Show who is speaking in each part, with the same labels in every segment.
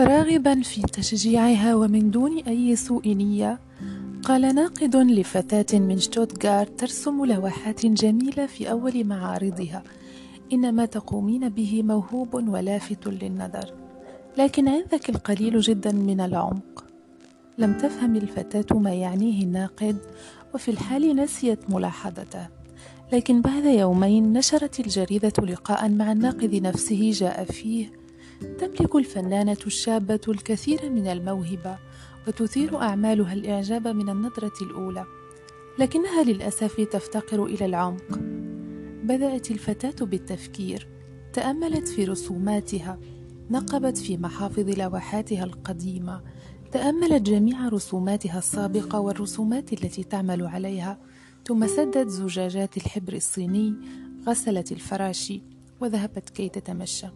Speaker 1: راغبا في تشجيعها ومن دون أي سوء نية قال ناقد لفتاة من شتوتغارت ترسم لوحات جميلة في أول معارضها إن ما تقومين به موهوب ولافت للنظر. لكن عندك القليل جدا من العمق. لم تفهم الفتاة ما يعنيه الناقد وفي الحال نسيت ملاحظته. لكن بعد يومين نشرت الجريدة لقاء مع الناقد نفسه جاء فيه تملك الفنانة الشابة الكثير من الموهبة وتثير أعمالها الإعجاب من النظرة الأولى. لكنها للأسف تفتقر إلى العمق. بدأت الفتاة بالتفكير تأملت في رسوماتها نقبت في محافظ لوحاتها القديمة تأملت جميع رسوماتها السابقة والرسومات التي تعمل عليها. ثم سدت زجاجات الحبر الصيني غسلت الفراشي وذهبت كي تتمشى.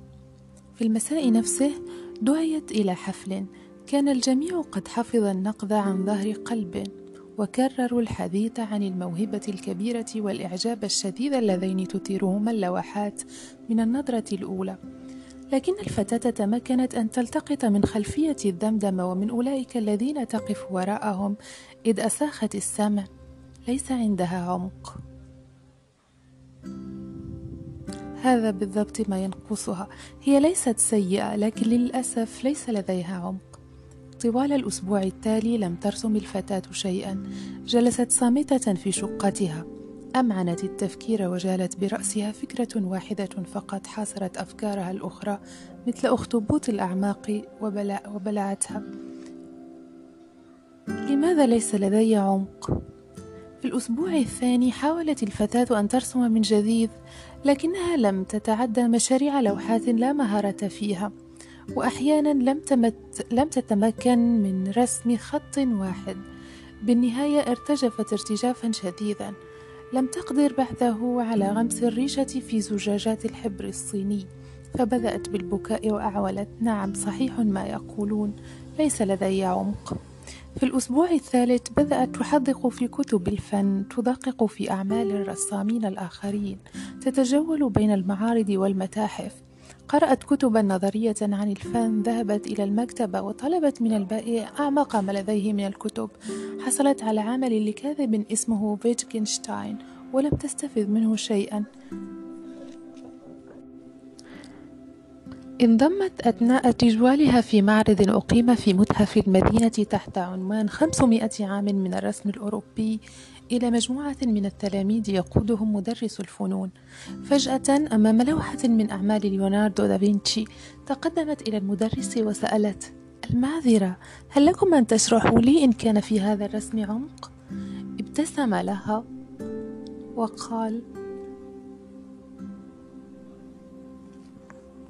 Speaker 1: في المساء نفسه دعيت إلى حفل. كان الجميع قد حفظ النقد عن ظهر قلب وكرروا الحديث عن الموهبة الكبيرة والإعجاب الشديد اللذين تثيرهما اللوحات من النظرة الأولى. لكن الفتاة تمكنت أن تلتقط من خلفية الدمدمة ومن أولئك الذين تقف وراءهم إذ أساخت السمع. ليس عندها عمق. هذا بالضبط ما ينقصها. هي ليست سيئة لكن للأسف ليس لديها عمق. طوال الأسبوع التالي لم ترسم الفتاة شيئا. جلست صامتة في شقتها. أمعنت التفكير وجالت برأسها فكرة واحدة فقط حاصرت أفكارها الأخرى مثل أخطبوط الأعماق وبلع وبلعتها. لماذا ليس لدي عمق؟ في الأسبوع الثاني حاولت الفتاة أن ترسم من جديد لكنها لم تتعدى مشاريع لوحات لا مهارة فيها وأحيانا لم, تمت لم تتمكن من رسم خط واحد. بالنهاية ارتجفت ارتجافا شديدا لم تقدر بعده على غمس الريشة في زجاجات الحبر الصيني فبدأت بالبكاء وأعولت. نعم صحيح ما يقولون ليس لدي عمق. في الأسبوع الثالث بدأت تحدق في كتب الفن تدقق في أعمال الرسامين الآخرين تتجول بين المعارض والمتاحف. قرأت كتبا نظرية عن الفن ذهبت إلى المكتبة وطلبت من البائع أعمق ما لديه من الكتب. حصلت على عمل لكاذب اسمه فيتكنشتاين ولم تستفد منه شيئا. انضمت أثناء تجوالها في معرض أقيم في متحف المدينة تحت عنوان 500 عام من الرسم الأوروبي إلى مجموعة من التلاميذ يقودهم مدرس الفنون فجأة أمام لوحة من أعمال ليوناردو دافنشي تقدمت إلى المدرس وسألت المعذرة هل لكم أن تشرحوا لي إن كان في هذا الرسم عمق؟ ابتسم لها وقال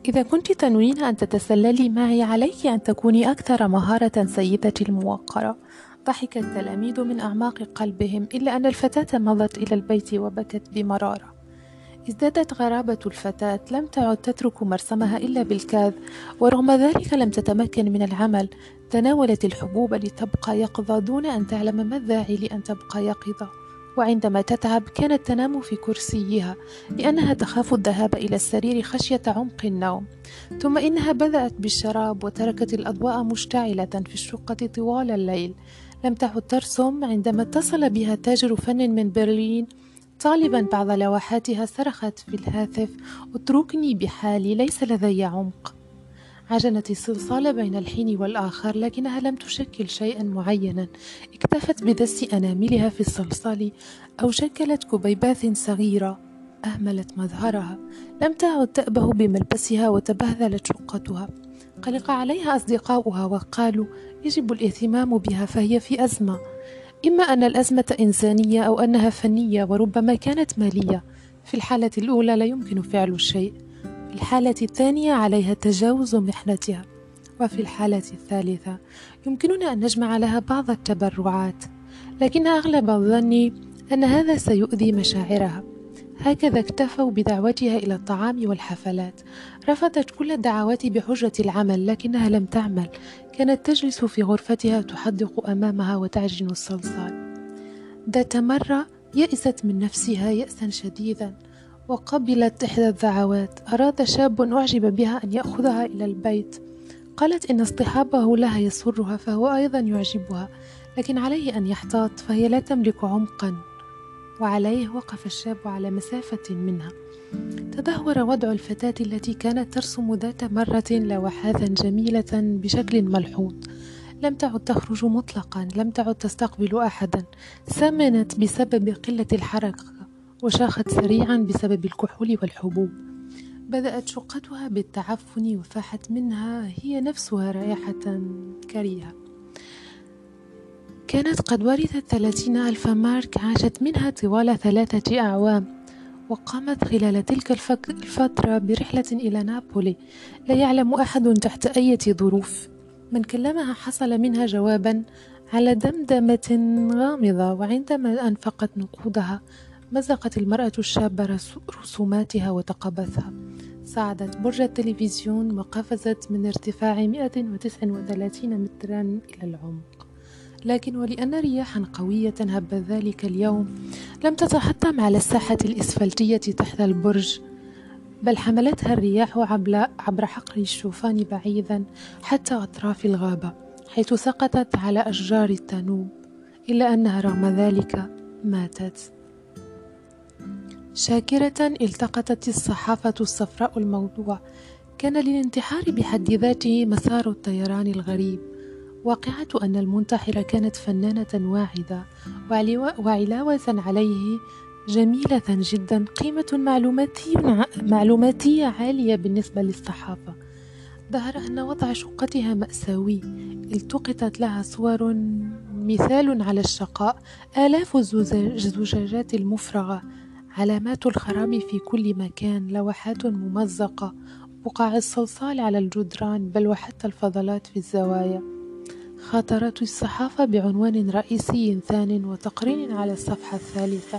Speaker 1: إذا كنت تنوين أن تتسللي معي عليك أن تكوني أكثر مهارة سيدة الموقرة. ضحك التلاميذ من أعماق قلبهم إلا أن الفتاة مضت إلى البيت وبكت بمرارة. ازدادت غرابة الفتاة لم تعد تترك مرسمها إلا بالكاذ ورغم ذلك لم تتمكن من العمل. تناولت الحبوب لتبقى يقظة دون أن تعلم ما الداعي لأن تبقى يقظة. وعندما تتعب كانت تنام في كرسيها لأنها تخاف الذهاب إلى السرير خشية عمق النوم. ثم إنها بدأت بالشراب وتركت الأضواء مشتعلة في الشقة طوال الليل. لم تعد ترسم عندما اتصل بها تاجر فن من برلين. طالبا بعض لوحاتها صرخت في الهاتف اتركني بحالي ليس لدي عمق. عجنت الصلصال بين الحين والآخر لكنها لم تشكل شيئا معينا. اكتفت بدس أناملها في الصلصال أو شكلت كبيبات صغيرة. أهملت مظهرها. لم تعد تأبه بملبسها وتبهذلت شقتها. قلق عليها أصدقاؤها وقالوا يجب الاهتمام بها فهي في أزمة. إما أن الأزمة إنسانية أو أنها فنية وربما كانت مالية. في الحالة الأولى لا يمكن فعل شيء في الحالة الثانية عليها تجاوز محنتها. وفي الحالة الثالثة يمكننا أن نجمع لها بعض التبرعات لكن أغلب الظن أن هذا سيؤذي مشاعرها. هكذا اكتفوا بدعوتها إلى الطعام والحفلات. رفضت كل الدعوات بحجة العمل لكنها لم تعمل. كانت تجلس في غرفتها تحدق أمامها وتعجن الصلصال. ذات مرة يئست من نفسها يأسا شديدا. وقبلت إحدى الدعوات. أراد شاب أعجب بها أن يأخذها إلى البيت. قالت إن اصطحابه لها يسرها فهو أيضا يعجبها لكن عليه أن يحتاط فهي لا تملك عمقا. وعليه وقف الشاب على مسافة منها. تدهور وضع الفتاة التي كانت ترسم ذات مرة لوحات جميلة بشكل ملحوظ. لم تعد تخرج مطلقا لم تعد تستقبل أحدا. سمنت بسبب قلة الحركة. وشاخت سريعا بسبب الكحول والحبوب. بدأت شقتها بالتعفن وفاحت منها هي نفسها رائحة كريهة. كانت قد ورثت ثلاثين ألف مارك عاشت منها طوال ثلاثة أعوام وقامت خلال تلك الفترة برحلة إلى نابولي. لا يعلم أحد تحت أي ظروف. من كلمها حصل منها جوابا على دمدمة غامضة وعندما أنفقت نقودها مزقت المرأة الشابة رسوماتها وتقبثها صعدت برج التلفزيون وقفزت من ارتفاع 139 مترا إلى العمق. لكن ولأن رياحا قوية هبت ذلك اليوم لم تتحطم على الساحة الإسفلتية تحت البرج بل حملتها الرياح عبر حقل الشوفان بعيدا حتى أطراف الغابة حيث سقطت على أشجار التنوب إلا أنها رغم ذلك ماتت. شاكرة التقطت الصحافة الصفراء الموضوع. كان للانتحار بحد ذاته مسار الطيران الغريب. واقعة أن المنتحرة كانت فنانة واعدة وعلاوة عليه جميلة جدا قيمة معلوماتية, معلوماتية عالية بالنسبة للصحافة. ظهر أن وضع شقتها مأساوي. التقطت لها صور مثال على الشقاء آلاف الزجاجات المفرغة. علامات الخراب في كل مكان لوحات ممزقة بقع الصلصال على الجدران بل وحتى الفضلات في الزوايا. خاطرت الصحافة بعنوان رئيسي ثان وتقرير على الصفحة الثالثة.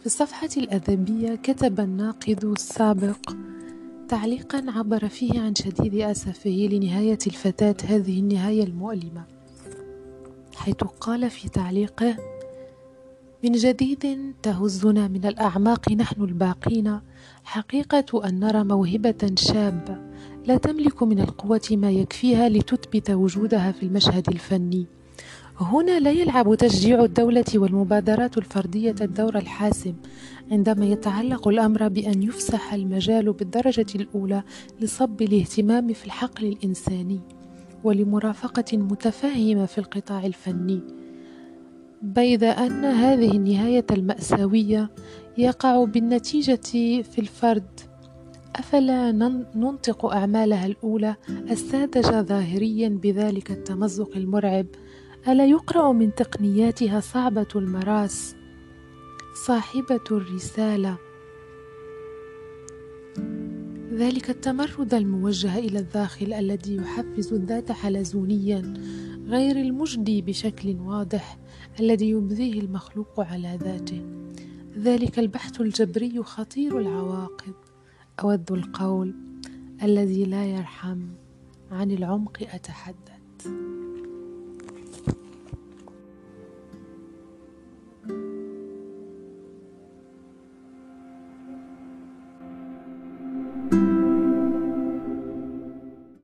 Speaker 1: في الصفحة الأدبية كتب الناقد السابق تعليقا عبر فيه عن شديد أسفه لنهاية الفتاة هذه النهاية المؤلمة حيث قال في تعليقه من جديد تهزنا من الأعماق نحن الباقين. حقيقة أن نرى موهبة شابة. لا تملك من القوة ما يكفيها لتثبت وجودها في المشهد الفني. هنا لا يلعب تشجيع الدولة والمبادرات الفردية الدور الحاسم عندما يتعلق الأمر بأن يفسح المجال بالدرجة الأولى لصب الاهتمام في الحقل الإنساني ولمرافقة متفاهمة في القطاع الفني. بيد أن هذه النهاية المأساوية يقع بالنتيجة في الفرد. أفلا ننطق أعمالها الأولى الساذجة ظاهريا بذلك التمزق المرعب. ألا يقرأ من تقنياتها صعبة المراس؟ صاحبة الرسالة. ذلك التمرد الموجه إلى الداخل الذي يحفز الذات حلزونيا. غير المجدي بشكل واضح الذي يبديه المخلوق على ذاته. ذلك البحث الجبري خطير العواقب. أود القول الذي لا يرحم عن العمق أتحدث.